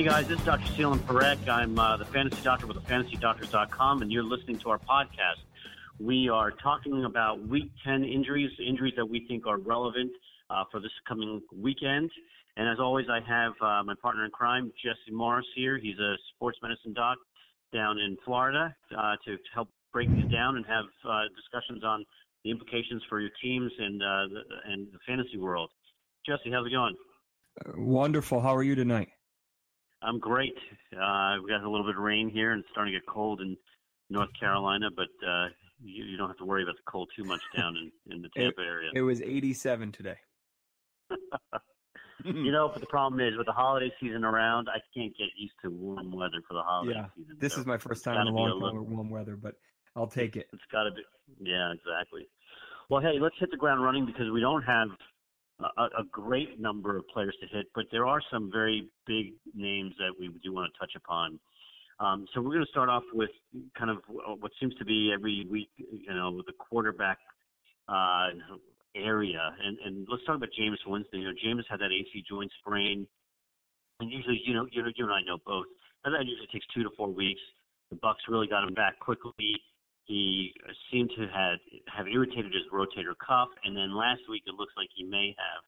Hey guys, this is Dr. Selene Parekh. I'm uh, the fantasy doctor with thefantasydoctors.com, and you're listening to our podcast. We are talking about Week 10 injuries, injuries that we think are relevant uh, for this coming weekend. And as always, I have uh, my partner in crime, Jesse Morse, here. He's a sports medicine doc down in Florida uh, to help break these down and have uh, discussions on the implications for your teams and uh, the, and the fantasy world. Jesse, how's it going? Wonderful. How are you tonight? I'm great. Uh, we got a little bit of rain here and it's starting to get cold in North Carolina, but uh, you, you don't have to worry about the cold too much down in, in the Tampa it, area. It was 87 today. you know, but the problem is with the holiday season around, I can't get used to warm weather for the holiday yeah, season. This so is my first time in a long time with warm weather, but I'll take it. It's got to be. Yeah, exactly. Well, hey, let's hit the ground running because we don't have a, a great number of players to hit, but there are some very big names that we do want to touch upon. Um, so we're going to start off with kind of what seems to be every week, you know, the quarterback uh, area. And, and let's talk about Jameis Winston. You know, Jameis had that AC joint sprain, and usually, you know, you, know, you and I know both. And that usually takes two to four weeks. The Bucs really got him back quickly. He seemed to have have irritated his rotator cuff, and then last week it looks like he may have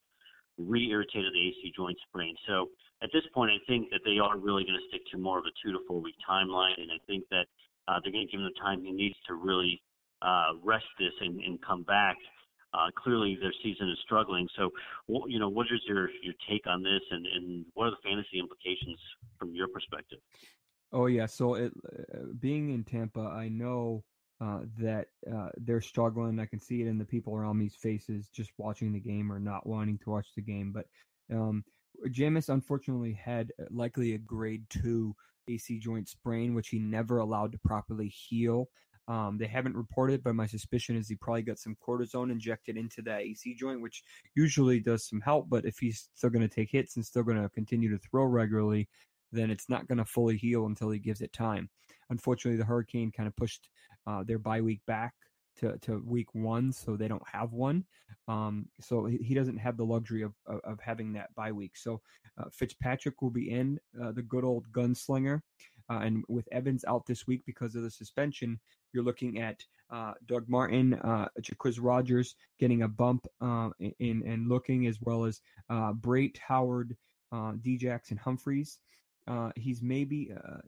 re-irritated the AC joint sprain. So at this point, I think that they are really going to stick to more of a two to four week timeline, and I think that uh, they're going to give him the time he needs to really uh, rest this and, and come back. Uh, clearly, their season is struggling. So, you know, what is your your take on this, and, and what are the fantasy implications from your perspective? Oh yeah, so it, uh, being in Tampa, I know uh, that uh, they're struggling. I can see it in the people around me's faces, just watching the game or not wanting to watch the game. But um, Jameis unfortunately had uh, likely a grade two AC joint sprain, which he never allowed to properly heal. Um, they haven't reported, but my suspicion is he probably got some cortisone injected into that AC joint, which usually does some help. But if he's still going to take hits and still going to continue to throw regularly, then it's not going to fully heal until he gives it time. Unfortunately, the hurricane kind of pushed uh, their bye week back to, to week one, so they don't have one. Um, so he, he, doesn't have the luxury of, of, of having that bye week. So uh, Fitzpatrick will be in, uh, the good old gunslinger. Uh, and with Evans out this week because of the suspension, you're looking at uh, Doug Martin, uh, Jacquizz Rodgers getting a bump uh, in and looking, as well as uh, Brate Howard, uh, D. Jackson Humphries. Uh, he's maybe uh,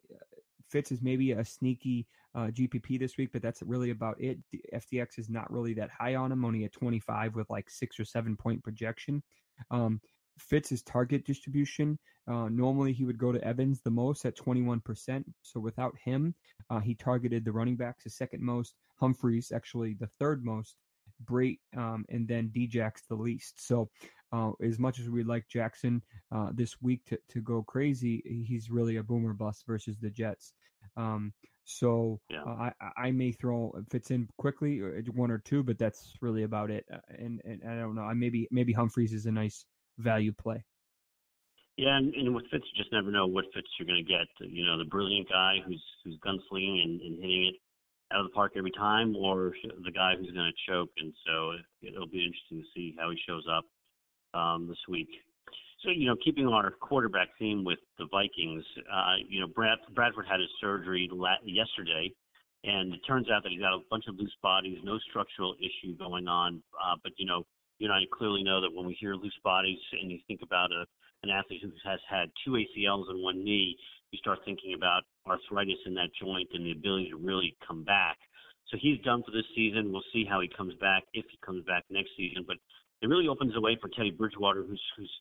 Fitz is maybe a sneaky uh, GPP this week, but that's really about it. FDX is not really that high on him, only at 25 with like six or seven point projection. Um, Fitz's target distribution. Uh, normally, he would go to Evans the most at 21%. So without him, uh, he targeted the running backs the second most, Humphries actually the third most, Brate, um, and then Djax the least. So uh, as much as we like Jackson uh, this week to, to go crazy, he's really a boomer bust versus the Jets. Um, so yeah. uh, I, I may throw Fitz in quickly uh, one or two, but that's really about it. Uh, and, and I don't know. I maybe maybe Humphries is a nice value play. Yeah, and, and with Fitz, you just never know what Fitz you're going to get. You know, the brilliant guy who's who's gunslinging and, and hitting it out of the park every time, or the guy who's going to choke. And so it, will be interesting to see how he shows up um, this week. So, you know, keeping our quarterback theme with the Vikings, uh, you know, Brad, Bradford had his surgery la- yesterday, and it turns out that he's got a bunch of loose bodies, no structural issue going on. Uh, but, you know, you know, I clearly know that when we hear loose bodies and you think about a, an athlete who has had two ACLs and one knee, you start thinking about arthritis in that joint and the ability to really come back. So he's done for this season. We'll see how he comes back if he comes back next season. But it really opens the way for Teddy Bridgewater, who's who's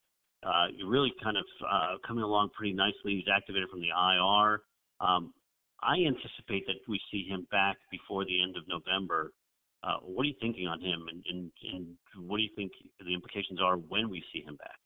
uh, really kind of uh, coming along pretty nicely. He's activated from the IR. Um, I anticipate that we see him back before the end of November. Uh, what are you thinking on him, and, and, and what do you think the implications are when we see him back?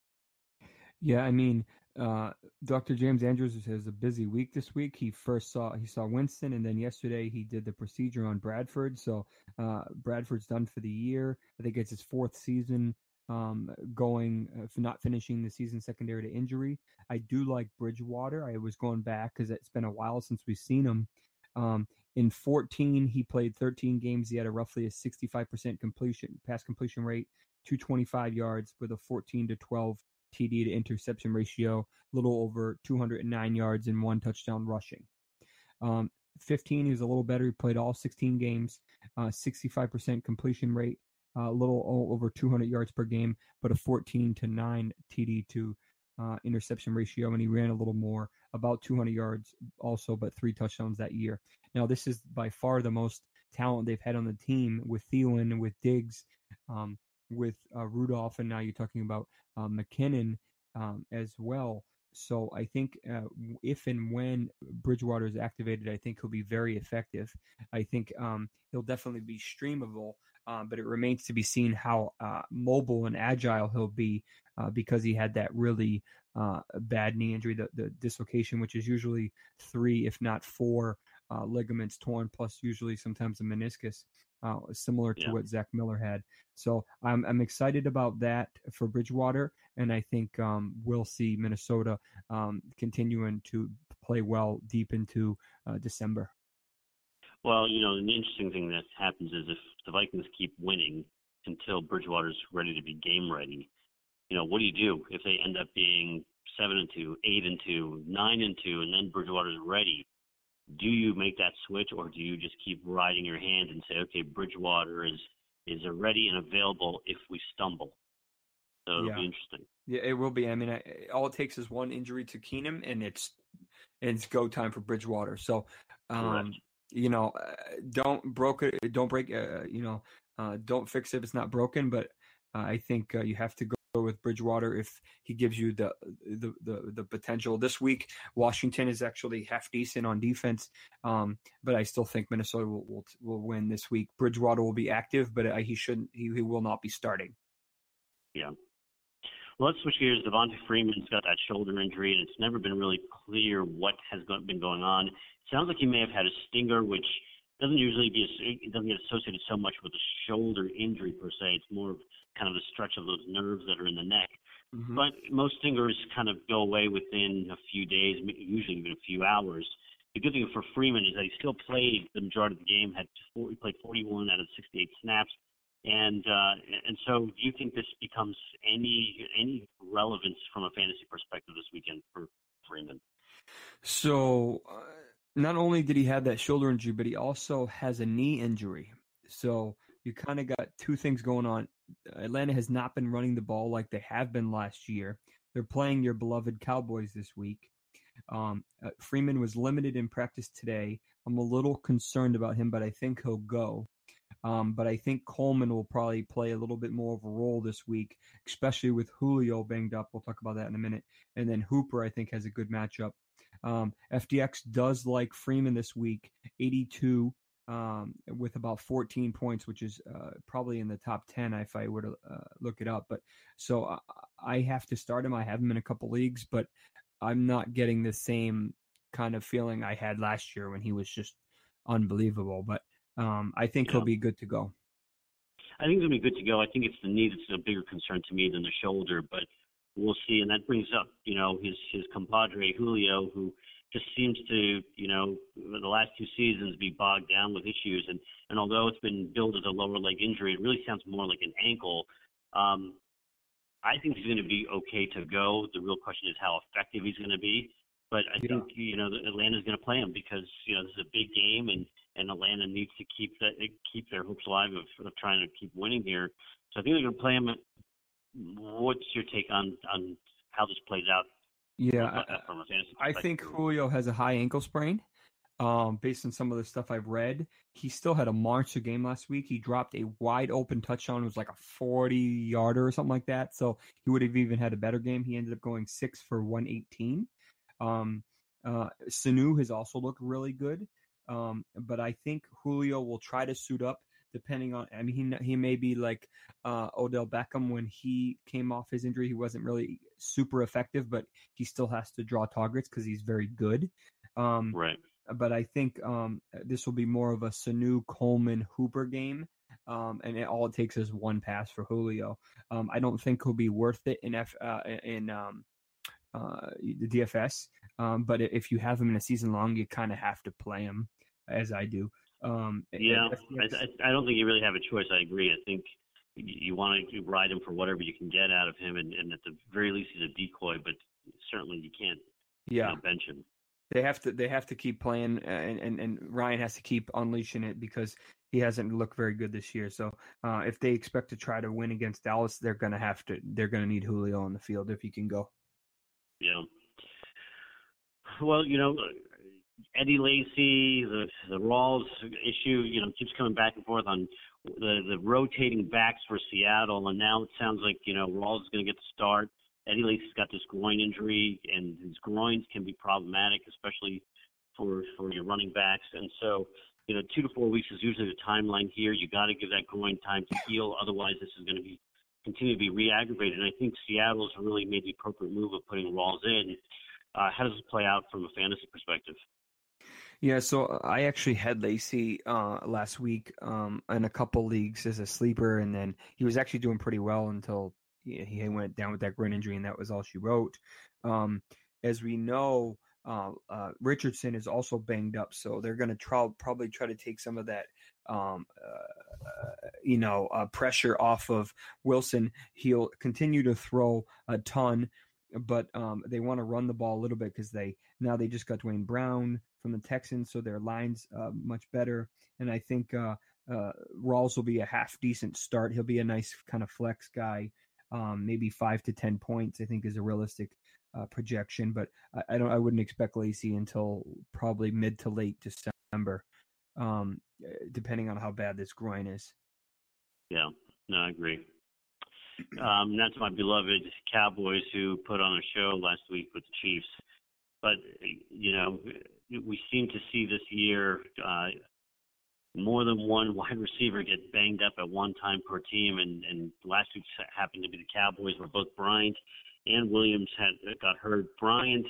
Yeah, I mean, uh, Dr. James Andrews has a busy week this week. He first saw he saw Winston, and then yesterday he did the procedure on Bradford. So uh, Bradford's done for the year. I think it's his fourth season um, going, uh, not finishing the season secondary to injury. I do like Bridgewater. I was going back because it's been a while since we've seen him. Um, in 14, he played 13 games. He had a roughly a 65% completion pass completion rate, 225 yards with a 14 to 12 TD to interception ratio, a little over 209 yards and one touchdown rushing. Um, 15, he was a little better. He played all 16 games, uh, 65% completion rate, a little over 200 yards per game, but a 14 to 9 TD to uh, interception ratio, and he ran a little more, about 200 yards also, but three touchdowns that year. Now, this is by far the most talent they've had on the team with Thielen, with Diggs, um, with uh, Rudolph, and now you're talking about uh, McKinnon um, as well. So I think uh, if and when Bridgewater is activated, I think he'll be very effective. I think um, he'll definitely be streamable um, but it remains to be seen how uh, mobile and agile he'll be uh, because he had that really uh, bad knee injury, the, the dislocation, which is usually three, if not four, uh, ligaments torn, plus usually sometimes a meniscus, uh, similar to yeah. what Zach Miller had. So I'm, I'm excited about that for Bridgewater, and I think um, we'll see Minnesota um, continuing to play well deep into uh, December. Well, you know, an interesting thing that happens is if the Vikings keep winning until Bridgewater's ready to be game ready, you know, what do you do if they end up being seven and two, eight and two, nine and two, and then Bridgewater's ready? Do you make that switch, or do you just keep riding your hand and say, okay, Bridgewater is is ready and available if we stumble? So it'll yeah. be interesting. Yeah, it will be. I mean, I, all it takes is one injury to Keenum, and it's it's go time for Bridgewater. So, um, you know, uh, don't broke it, don't break, uh, you know, uh, don't fix it if it's not broken. But uh, I think uh, you have to go with Bridgewater if he gives you the, the the the, potential. This week, Washington is actually half decent on defense, um, but I still think Minnesota will, will, will win this week. Bridgewater will be active, but uh, he shouldn't. He, he will not be starting. Yeah. Well, let's switch gears. Devonta Freeman's got that shoulder injury, and it's never been really clear what has been going on sounds like he may have had a stinger, which doesn't usually be it doesn't get associated so much with a shoulder injury per se. It's more of kind of a stretch of those nerves that are in the neck. Mm-hmm. But most stingers kind of go away within a few days, usually even a few hours. The good thing for Freeman is that he still played the majority of the game. Had four, he played 41 out of 68 snaps, and uh, and so do you think this becomes any any relevance from a fantasy perspective this weekend for Freeman? So. Uh not only did he have that shoulder injury, but he also has a knee injury. So you kind of got two things going on. Atlanta has not been running the ball like they have been last year. They're playing your beloved Cowboys this week. Um, uh, Freeman was limited in practice today. I'm a little concerned about him, but I think he'll go. Um, but I think Coleman will probably play a little bit more of a role this week, especially with Julio banged up. We'll talk about that in a minute. And then Hooper, I think, has a good matchup. Um, FDX does like Freeman this week, 82 um, with about 14 points, which is uh, probably in the top 10 if I were to uh, look it up. But so I, I have to start him. I have him in a couple leagues, but I'm not getting the same kind of feeling I had last year when he was just unbelievable. But um, I think yeah. he'll be good to go. I think he'll be good to go. I think it's the knee that's a bigger concern to me than the shoulder. But we'll see. And that brings up, you know, his his compadre Julio, who just seems to, you know, the last two seasons be bogged down with issues. And and although it's been billed as a lower leg injury, it really sounds more like an ankle. Um, I think he's going to be okay to go. The real question is how effective he's going to be. But I yeah. think you know Atlanta's going to play him because you know this is a big game and and Atlanta needs to keep that keep their hopes alive of, of trying to keep winning here. So I think they're going to play him what's your take on on how this plays out? Yeah, I, I think Julio has a high ankle sprain. Um, based on some of the stuff I've read, he still had a monster game last week. He dropped a wide open touchdown. It was like a 40 yarder or something like that. So he would have even had a better game. He ended up going six for 118. Um, Uh, Sanu has also looked really good, um, but I think Julio will try to suit up depending on. I mean, he he may be like uh, Odell Beckham when he came off his injury. He wasn't really super effective, but he still has to draw targets because he's very good. Um, right. But I think um, this will be more of a Sanu Coleman Hooper game. Um, and it, all it takes is one pass for Julio. Um, I don't think he'll be worth it in F uh, in um, uh, the DFS. Um, but if you have him in a season long, you kind of have to play him, as I do. Um, yeah, I, I, don't think you really have a choice. I agree. I think you want to ride him for whatever you can get out of him, and, and at the very least, he's a decoy. But certainly, you can't yeah. You know, bench him. They have to. They have to keep playing, uh, and, and and Ryan has to keep unleashing it because he hasn't looked very good this year. So uh, if they expect to try to win against Dallas, they're going to have to. They're going to need Julio on the field if he can go. Yeah. Well, you know, Eddie Lacy, the the Rawls issue, you know, keeps coming back and forth on the the rotating backs for Seattle, and now it sounds like you know Rawls is going to get the start. Eddie Lacy's got this groin injury, and his groins can be problematic, especially for for your running backs. And so, you know, two to four weeks is usually the timeline here. You got to give that groin time to heal, otherwise this is going to be continue to be re-aggravated. And I think Seattle's really made the appropriate move of putting Rawls in. Uh, how does this play out from a fantasy perspective? Yeah, so uh, I actually had Lacy uh, last week um, in a couple leagues as a sleeper, and then he was actually doing pretty well until he, he went down with that groin injury, and that was all she wrote. Um, as we know, uh, uh, Richardson is also banged up, so they're going to try probably try to take some of that, um, uh, you know, uh, pressure off of Wilson. He'll continue to throw a ton, but um, they want to run the ball a little bit because they now they just got Duane Brown from the Texans, so their lines uh, much better, and I think. Uh, Rawls will be a half decent start. He'll be a nice kind of flex guy, um, maybe five to ten points. I think is a realistic uh, projection, but I, I, don't. I wouldn't expect Lacy until probably mid to late December, um, eh, depending on how bad this groin is. Yeah, no, I agree. Um, that's my beloved Cowboys who put on a show last week with the Chiefs. But you know, we seem to see this year uh, more than one wide receiver get banged up at one time per team, and, and last week happened to be the Cowboys, where both Bryant and Williams had got hurt. Bryant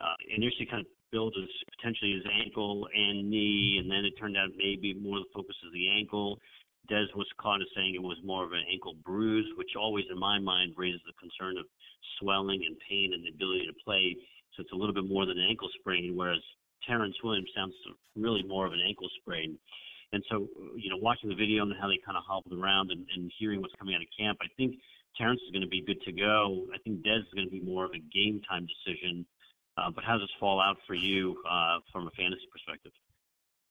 uh, initially kind of billed as potentially his ankle and knee, and then it turned out maybe more the focus is the ankle. Dez was caught as saying it was more of an ankle bruise, which always, in my mind, raises the concern of swelling and pain and the ability to play. So it's a little bit more than an ankle sprain, whereas Terrance Williams sounds really more of an ankle sprain. And so, you know, watching the video and how they kind of hobbled around and, and hearing what's coming out of camp, I think Terrance is going to be good to go. I think Dez is going to be more of a game time decision. Uh, but how does this fall out for you uh, from a fantasy perspective?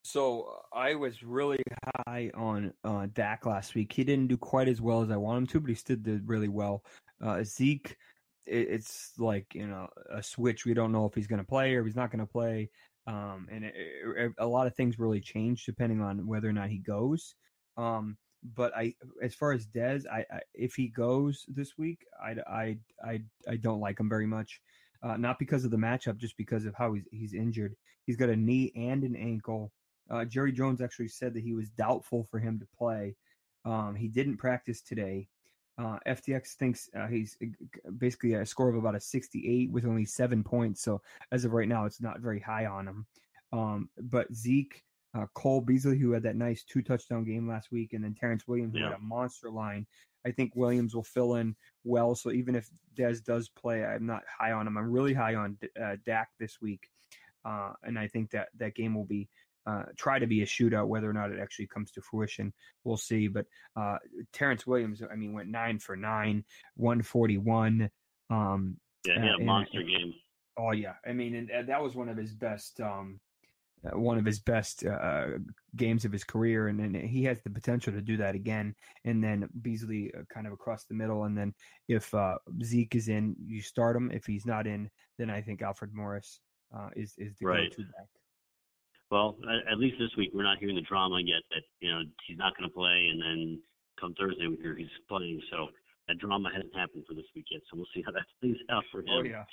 So I was really high on uh, Dak last week. He didn't do quite as well as I want him to, but he still did really well. Uh, Zeke, it, it's like you know a switch. We don't know if he's going to play or he's not going to play, um, and it, it, a lot of things really change depending on whether or not he goes. Um, but I, as far as Dez, I, I, if he goes this week, I, I, I, I don't like him very much. Uh, not because of the matchup, just because of how he's he's injured. He's got a knee and an ankle. Uh, Jerry Jones actually said that he was doubtful for him to play. Um, he didn't practice today. Uh, FDX thinks uh, he's uh, basically a score of about a 68 with only seven points. So as of right now, it's not very high on him. Um, but Zeke uh, Cole Beasley, who had that nice two touchdown game last week, and then Terrance Williams, who yeah. had a monster line. I think Williams will fill in well. So even if Dez does play, I'm not high on him. I'm really high on uh, Dak this week, uh, and I think that that game will be uh, try to be a shootout. Whether or not it actually comes to fruition, we'll see. But uh, Terrance Williams, I mean, went nine for nine, 141. Um, yeah, he had a monster and, game. Oh yeah, I mean, and, and, that was one of his best. Um, uh, one of his best uh, games of his career, and then he has the potential to do that again. And then Beasley uh, kind of across the middle, and then if uh, Zeke is in, you start him. If he's not in, then I think Alfred Morris uh, is is the right. go-to back. Well, at least this week we're not hearing the drama yet that you know he's not going to play, and then come Thursday we hear he's playing. So that drama hasn't happened for this week yet. So we'll see how that plays out for oh, him. Oh yeah.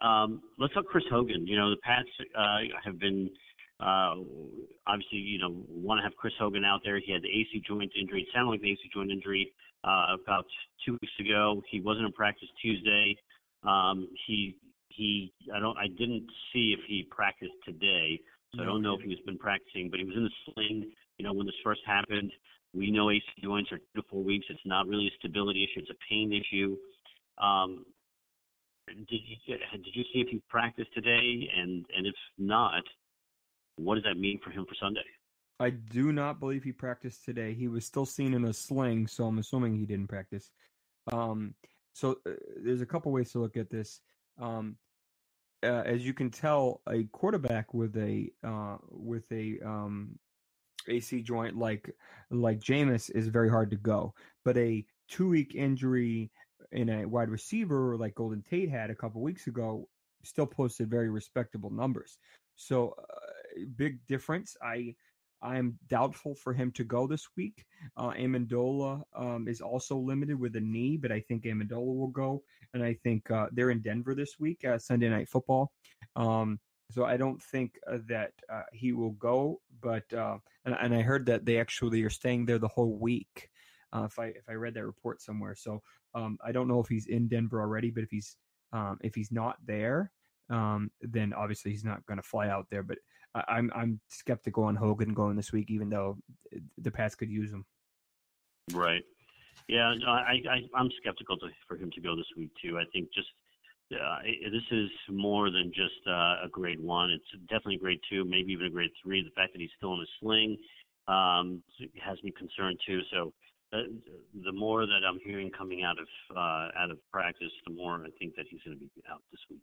Um, let's talk Chris Hogan. You know, the Pats uh, have been uh, obviously, you know, want to have Chris Hogan out there. He had the AC joint injury. It sounded like the AC joint injury uh, about two weeks ago. He wasn't in practice Tuesday. Um, he he I don't I didn't see if he practiced today, so I don't know if he's been practicing. But he was in the sling. You know, when this first happened, we know AC joints are two to four weeks. It's not really a stability issue; it's a pain issue. Um, did you did you see if he practiced today? And and if not, what does that mean for him for Sunday? I do not believe he practiced today. He was still seen in a sling, so I'm assuming he didn't practice. Um, so uh, there's a couple ways to look at this. Um, uh, as you can tell, a quarterback with a uh, with a um, AC joint like like Jameis is very hard to go, but a two week injury in a wide receiver like Golden Tate had a couple weeks ago still posted very respectable numbers. So uh, big difference. I I'm doubtful for him to go this week. Uh, Amendola um, is also limited with a knee, but I think Amendola will go, and I think uh, they're in Denver this week, uh, Sunday Night Football. Um, so I don't think uh, that uh, he will go, but uh, and, and, I heard that they actually are staying there the whole week. If I if I read that report somewhere, so um, I don't know if he's in Denver already, but if he's um, if he's not there, um, then obviously he's not going to fly out there. But I, I'm I'm skeptical on Hogan going this week, even though the Pats could use him. Right. Yeah, I, I I'm skeptical to, for him to go this week too. I think just uh, this is more than just uh, a grade one. It's definitely a grade two, maybe even a grade three. The fact that he's still in a sling um, has me concerned too. So uh, the more that I'm hearing coming out of uh, out of practice, the more I think that he's going to be out this week.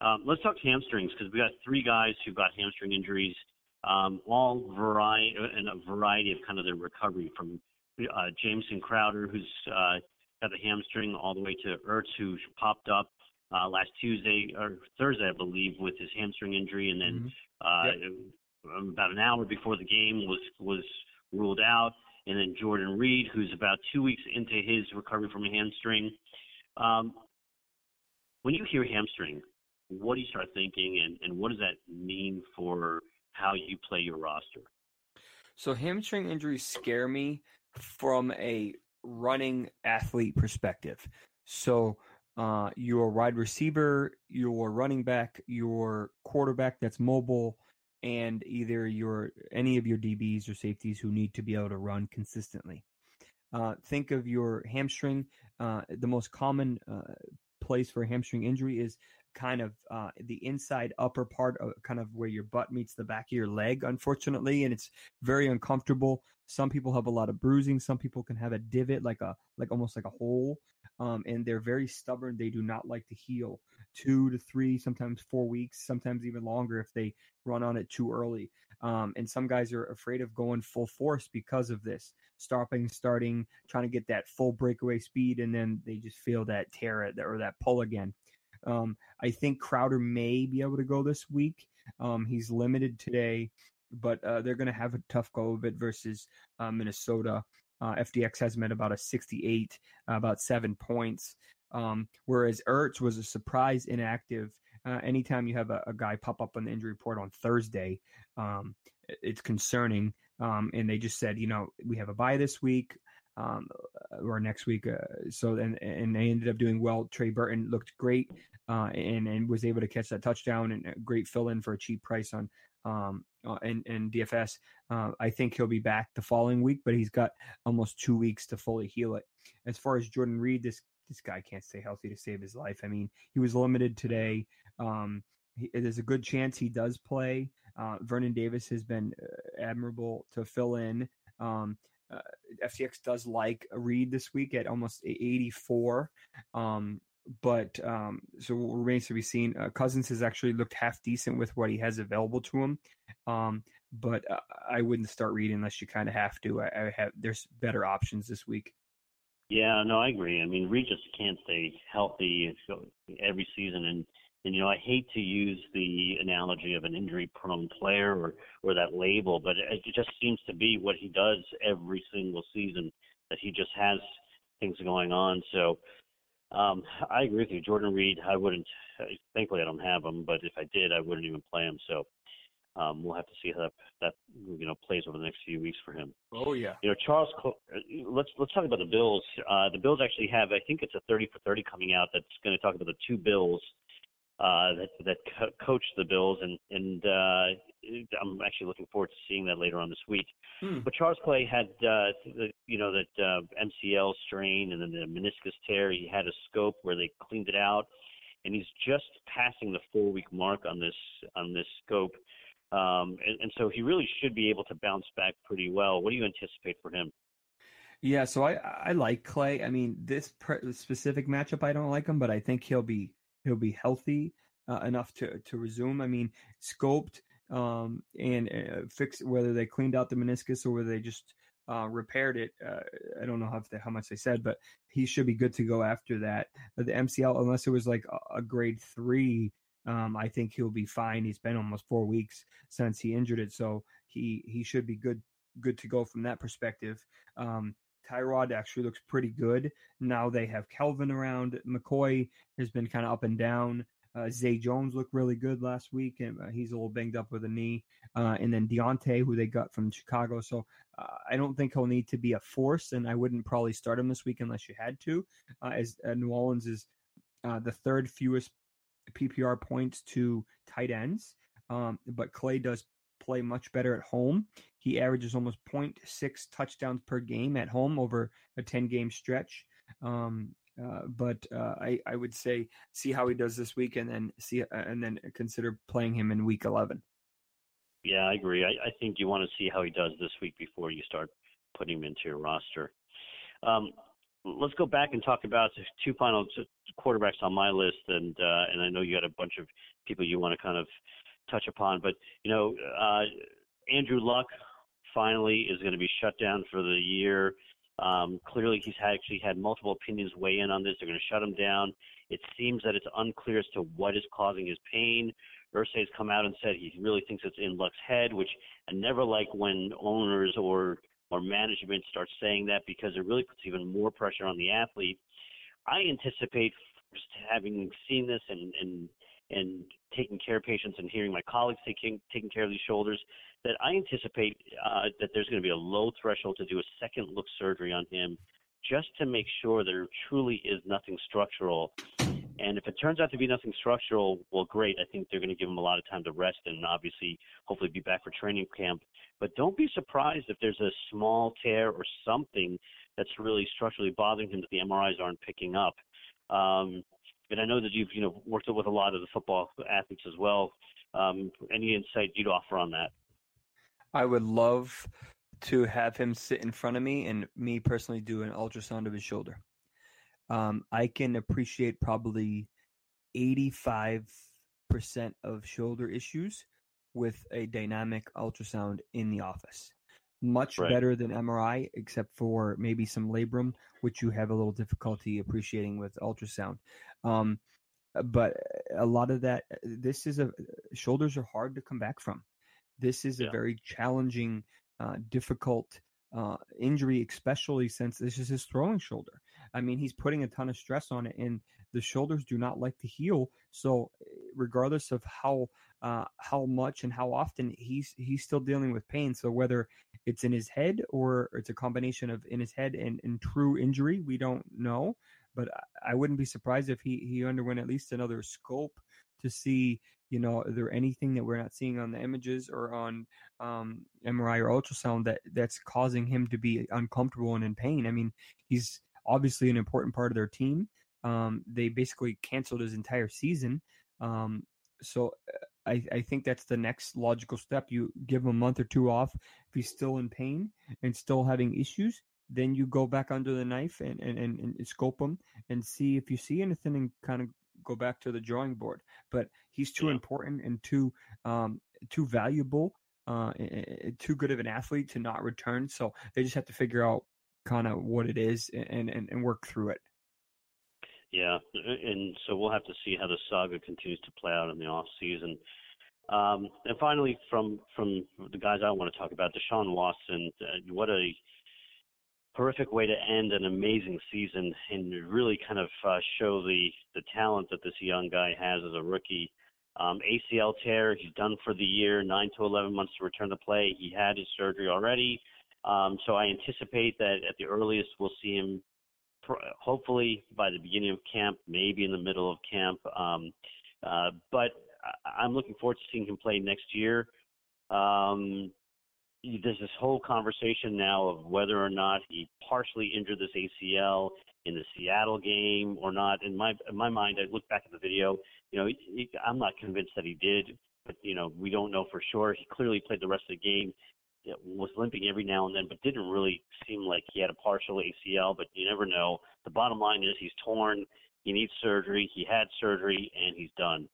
Um, let's talk hamstrings because we got three guys who got hamstring injuries, um, all variety and a variety of kind of their recovery from uh, Jamison Crowder, who's uh, got the hamstring, all the way to Ertz, who popped up uh, last Tuesday or Thursday, I believe, with his hamstring injury, and then mm-hmm. yep. Uh, about an hour before the game was was ruled out. And then Jordan Reed, who's about two weeks into his recovery from a hamstring. Um, when you hear hamstring, what do you start thinking, and, and what does that mean for how you play your roster? So hamstring injuries scare me from a running athlete perspective. So uh, your wide receiver, your running back, your quarterback that's mobile, and either your any of your DBs or safeties who need to be able to run consistently. Uh, think of your hamstring. Uh, the most common uh, place for hamstring injury is kind of uh, the inside upper part of kind of where your butt meets the back of your leg, unfortunately, and it's very uncomfortable. Some people have a lot of bruising. Some people can have a divot, like a like almost like a hole, um, and they're very stubborn. They do not like to heal. Two to three, sometimes four weeks, sometimes even longer if they run on it too early. Um, and some guys are afraid of going full force because of this, stopping, starting, trying to get that full breakaway speed, and then they just feel that tear or that pull again. Um, I think Crowder may be able to go this week. Um, he's limited today, but uh, they're going to have a tough go of it versus uh, Minnesota. Uh, FDX has met about a 68, uh, about seven points. Um, whereas Ertz was a surprise inactive. Uh, anytime you have a, a, guy pop up on the injury report on Thursday, um, it's concerning. Um, and they just said, you know, we have a buy this week. Um, or next week. Uh, so and and they ended up doing well. Trey Burton looked great uh, and and was able to catch that touchdown and a great fill in for a cheap price on um and and DFS. Uh, I think he'll be back the following week, but he's got almost two weeks to fully heal it. As far as Jordan Reed, this this guy can't stay healthy to save his life. I mean, he was limited today. Um, he, there's a good chance he does play. Uh, Vernon Davis has been uh, admirable to fill in. Um, uh, FDX does like a Reed this week at almost 84. Um, but um, so remains to be seen. Uh, Cousins has actually looked half decent with what he has available to him, um, but uh, I wouldn't start reading unless you kind of have to. I, I, have there's better options this week. Yeah, no, I agree. I mean, Reed just can't stay healthy every season, and and you know, I hate to use the analogy of an injury-prone player or or that label, but it just seems to be what he does every single season. That he just has things going on. So um, I agree with you, Jordan Reed. I wouldn't. Thankfully, I don't have him, but if I did, I wouldn't even play him. So um, we'll have to see how that, that you know plays over the next few weeks for him. Oh yeah. You know, Charles. Let's let's talk about the Bills. Uh, the Bills actually have, I think it's a 30 for 30 coming out that's going to talk about the two Bills uh, that that co- coached the Bills, and and uh, I'm actually looking forward to seeing that later on this week. Hmm. But Charles Clay had uh, the, you know that uh, MCL strain and then the meniscus tear. He had a scope where they cleaned it out, and he's just passing the four week mark on this on this scope. Um, and, and so he really should be able to bounce back pretty well. What do you anticipate for him? Yeah, so I I like Clay. I mean, this specific matchup I don't like him, but I think he'll be he'll be healthy uh, enough to to resume. I mean, scoped um, and uh, fix whether they cleaned out the meniscus or whether they just uh, repaired it. Uh, I don't know how how much they said, but he should be good to go after that. But the MCL, unless it was like a, a grade three, um, I think he'll be fine. He's been almost four weeks since he injured it, so he he should be good good to go from that perspective. Um, Tyrod actually looks pretty good. Now they have Kelvin around. McCoy has been kind of up and down. Uh, Zay Jones looked really good last week, and uh, he's a little banged up with a knee. Uh, and then Deonte, who they got from Chicago. So uh, I don't think he'll need to be a force, and I wouldn't probably start him this week unless you had to, uh, as uh, New Orleans is the third fewest PPR points to tight ends. Um, but Clay does play much better at home. He averages almost 0.6 touchdowns per game at home over a 10 game stretch. Um, uh, but uh, I, I would say see how he does this week and then see uh, and then consider playing him in week 11. Yeah, I agree. I, I think you want to see how he does this week before you start putting him into your roster. Um, let's go back and talk about two final quarterbacks on my list, and uh, and I know you got a bunch of people you want to kind of touch upon, but you know, uh, Andrew Luck finally is going to be shut down for the year. Um, clearly, he's had, actually had multiple opinions weigh in on this. They're going to shut him down. It seems that it's unclear as to what is causing his pain. Irsay has come out and said he really thinks it's in Luck's head, which I never like when owners or or management start saying that because it really puts even more pressure on the athlete. I anticipate, having seen this and and and taking care of patients and hearing my colleagues taking taking care of these shoulders, that I anticipate uh, that there's going to be a low threshold to do a second look surgery on him, just to make sure there truly is nothing structural. And if it turns out to be nothing structural, well, great. I think they're going to give him a lot of time to rest and obviously hopefully be back for training camp. But don't be surprised if there's a small tear or something that's really structurally bothering him that the MRIs aren't picking up. Um, and I know that you've you know worked with a lot of the football athletes as well. Um, any insight you'd offer on that? I would love to have him sit in front of me and me personally do an ultrasound of his shoulder. Um, I can appreciate probably 85% of shoulder issues with a dynamic ultrasound in the office. Much right. better than MRI, except for maybe some labrum, which you have a little difficulty appreciating with ultrasound. Um, but a lot of that, this is a shoulders are hard to come back from. This is a very challenging, uh, difficult uh, injury, especially since this is his throwing shoulder. I mean, he's putting a ton of stress on it, and the shoulders do not like to heal. So, regardless of how uh, how much and how often, he's he's still dealing with pain. So, whether it's in his head or it's a combination of in his head and, and true injury, we don't know. But I wouldn't be surprised if he he underwent at least another scope to see you know, is there anything that we're not seeing on the images or on um, MRI or ultrasound that that's causing him to be uncomfortable and in pain? I mean, he's obviously an important part of their team. Um, they basically canceled his entire season. Um, so uh, I, I think that's the next logical step. You give him a month or two off. If he's still in pain and still having issues, then you go back under the knife and, and, and, and scope him and see if you see anything and kind of go back to the drawing board. But he's too yeah. important and too um, too valuable, uh, too good of an athlete to not return. So they just have to figure out kind of what it is and, and, and work through it. Yeah, and so we'll have to see how the saga continues to play out in the off season. Um, and finally, from from the guys I want to talk about, Deshaun Watson, uh, what a horrific way to end an amazing season and really kind of uh, show the the talent that this young guy has as a rookie. Um, ACL tear, he's done for the year, nine to 11 months to return to play. He had his surgery already, um, so I anticipate that at the earliest we'll see him, hopefully by the beginning of camp, maybe in the middle of camp. Um, uh, but I'm looking forward to seeing him play next year. Um, there's this whole conversation now of whether or not he partially injured this ACL in the Seattle game or not. In my in my mind, I look back at the video. You know, he, he, I'm not convinced that he did, but you know, we don't know for sure. He clearly played the rest of the game. Was limping every now and then, but didn't really seem like he had a partial ACL. But you never know. The bottom line is he's torn. He needs surgery. He had surgery, and he's done.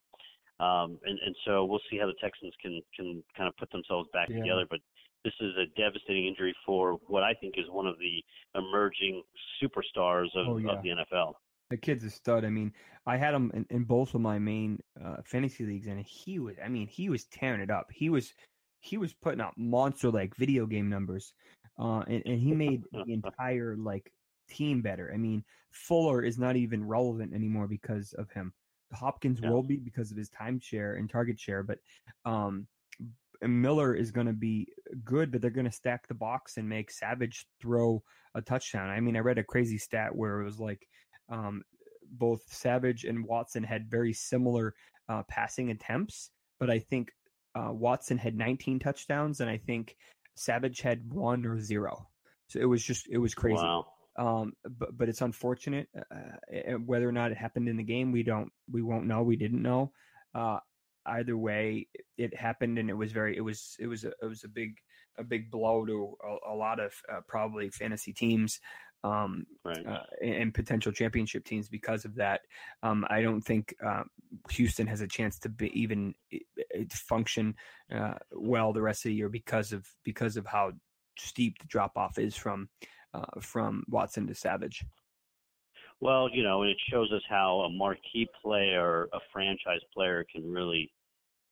Um, and, and so we'll see how the Texans can can kind of put themselves back yeah. together. But this is a devastating injury for what I think is one of the emerging superstars of, oh, yeah. of the NFL. The kid's a stud. I mean, I had him in, in both of my main uh, fantasy leagues, and he was. I mean, he was tearing it up. He was, he was putting up monster like video game numbers, uh, and, and he made the entire like team better. I mean, Fuller is not even relevant anymore because of him. Hopkins yeah. will be because of his time share and target share, but um, Miller is going to be good, but they're going to stack the box and make Savage throw a touchdown. I mean, I read a crazy stat where it was like um, both Savage and Watson had very similar uh, passing attempts, but I think uh, Watson had 19 touchdowns, and I think Savage had one or zero. So it was just it was crazy. Wow. Um, but but it's unfortunate. Uh, whether or not it happened in the game, we don't we won't know. We didn't know. Uh, either way, it happened, and it was very it was it was a, it was a big a big blow to a, a lot of uh, probably fantasy teams um, right. uh, and potential championship teams because of that. Um, I don't think uh, Houston has a chance to be even function uh, well the rest of the year because of because of how steep the drop off is from uh, from Watson to Savage. Well, you know, and it shows us how a marquee player, a franchise player, can really,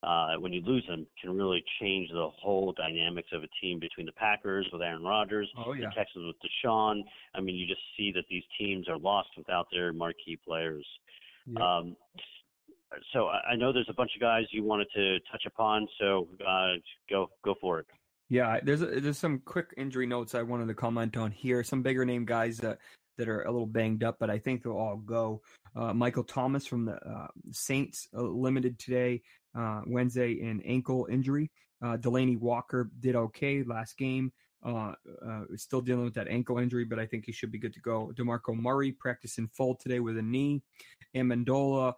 uh, when you lose them, can really change the whole dynamics of a team between the Packers with Aaron Rodgers, oh, yeah. the Texans with Deshaun. I mean, you just see that these teams are lost without their marquee players. Yeah. Um, so I know there's a bunch of guys you wanted to touch upon, so uh, go go for it. Yeah, there's a, there's some quick injury notes I wanted to comment on here. Some bigger name guys that that are a little banged up, but I think they'll all go. Uh, Michael Thomas from the uh, Saints uh, limited today, uh, Wednesday, in ankle injury. Uh, Delanie Walker did okay last game. Uh, still dealing with that ankle injury, but I think he should be good to go. DeMarco Murray practicing full today with a knee. Amendola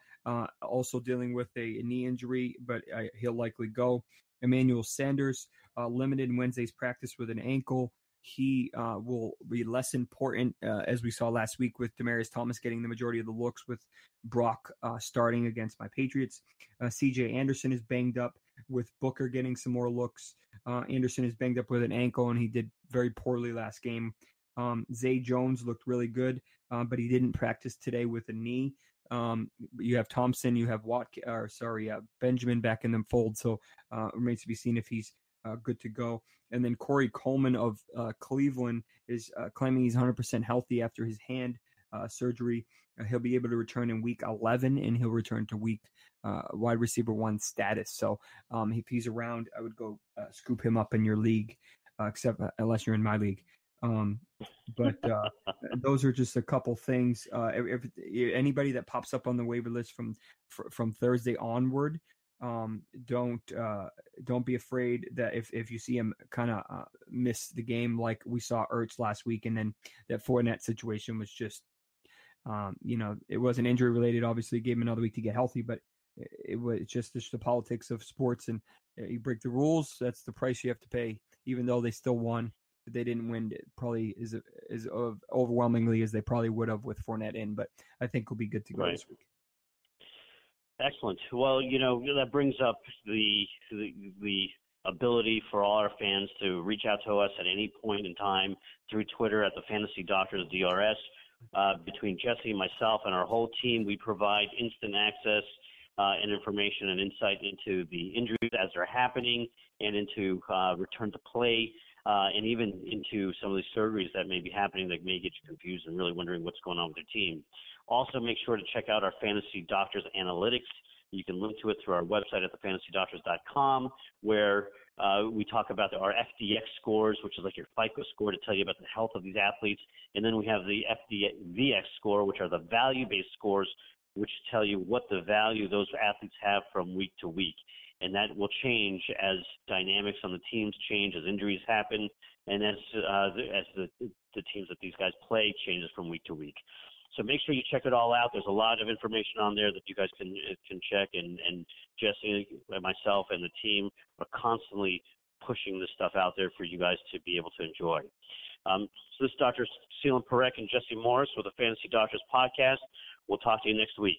also dealing with a, a knee injury, but he'll likely go. Emmanuel Sanders limited in Wednesday's practice with an ankle he uh, will be less important, uh, as we saw last week with Demaryius Thomas getting the majority of the looks, with Brock uh, starting against my Patriots. Uh, C.J. Anderson is banged up with Booker getting some more looks. Uh, Anderson is banged up with an ankle, and he did very poorly last game. Um, Zay Jones looked really good, uh, but he didn't practice today with a knee. Um, you have Thompson, you have Watt, or sorry, Benjamin back in the fold. So it remains to be seen if he's uh, good to go. And then Corey Coleman of uh, Cleveland is uh, claiming he's 100% healthy after his hand uh, surgery. Uh, he'll be able to return in week 11 and he'll return to week uh, wide receiver one status. So um, if he's around, I would go scoop him up in your league, except unless you're in my league. Um, but uh, those are just a couple things. Uh, if, if, anybody that pops up on the waiver list from from Thursday onward, um, don't uh, don't be afraid that if, if you see him kind of uh, miss the game like we saw Ertz last week, and then that Fournette situation was just, um, you know, it wasn't injury related. Obviously, gave him another week to get healthy, but it, it was just, just the politics of sports, and uh, you break the rules, that's the price you have to pay. Even though they still won, they didn't win probably as as overwhelmingly as they probably would have with Fournette in. But I think we'll be good to go right. this week. Excellent. Well, you know that brings up the, the the ability for all our fans to reach out to us at any point in time through Twitter at the Fantasy Doctors DRS. Uh, between Jesse, and myself, and our whole team, we provide instant access uh, and information and insight into the injuries as they're happening and into uh, return to play uh, and even into some of these surgeries that may be happening that may get you confused and really wondering what's going on with your team. Also, make sure to check out our Fantasy Doctors Analytics. You can link to it through our website at thefantasydoctors.com, where uh, we talk about our FDX scores, which is like your FICO score to tell you about the health of these athletes. And then we have the FDVX score, which are the value based scores, which tell you what the value those athletes have from week to week and that will change as dynamics on the teams change, as injuries happen, and as uh, as the the teams that these guys play changes from week to week. So make sure you check it all out. There's a lot of information on there that you guys can can check, and and Jesse, and myself, and the team are constantly pushing this stuff out there for you guys to be able to enjoy. Um, so this is Dr. Selene Parekh and Jesse Morse with the Fantasy Doctors podcast. We'll talk to you next week.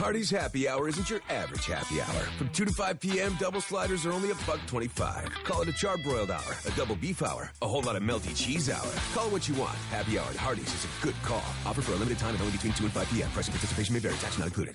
Hardee's Happy Hour isn't your average happy hour. From 2 to 5 p.m., double sliders are only a buck 25. Call it a charbroiled hour, a double beef hour, a whole lot of melty cheese hour. Call it what you want. Happy Hour at Hardee's is a good call. Offer for a limited time and only between 2 and 5 p.m. Price and participation may vary. Tax not included.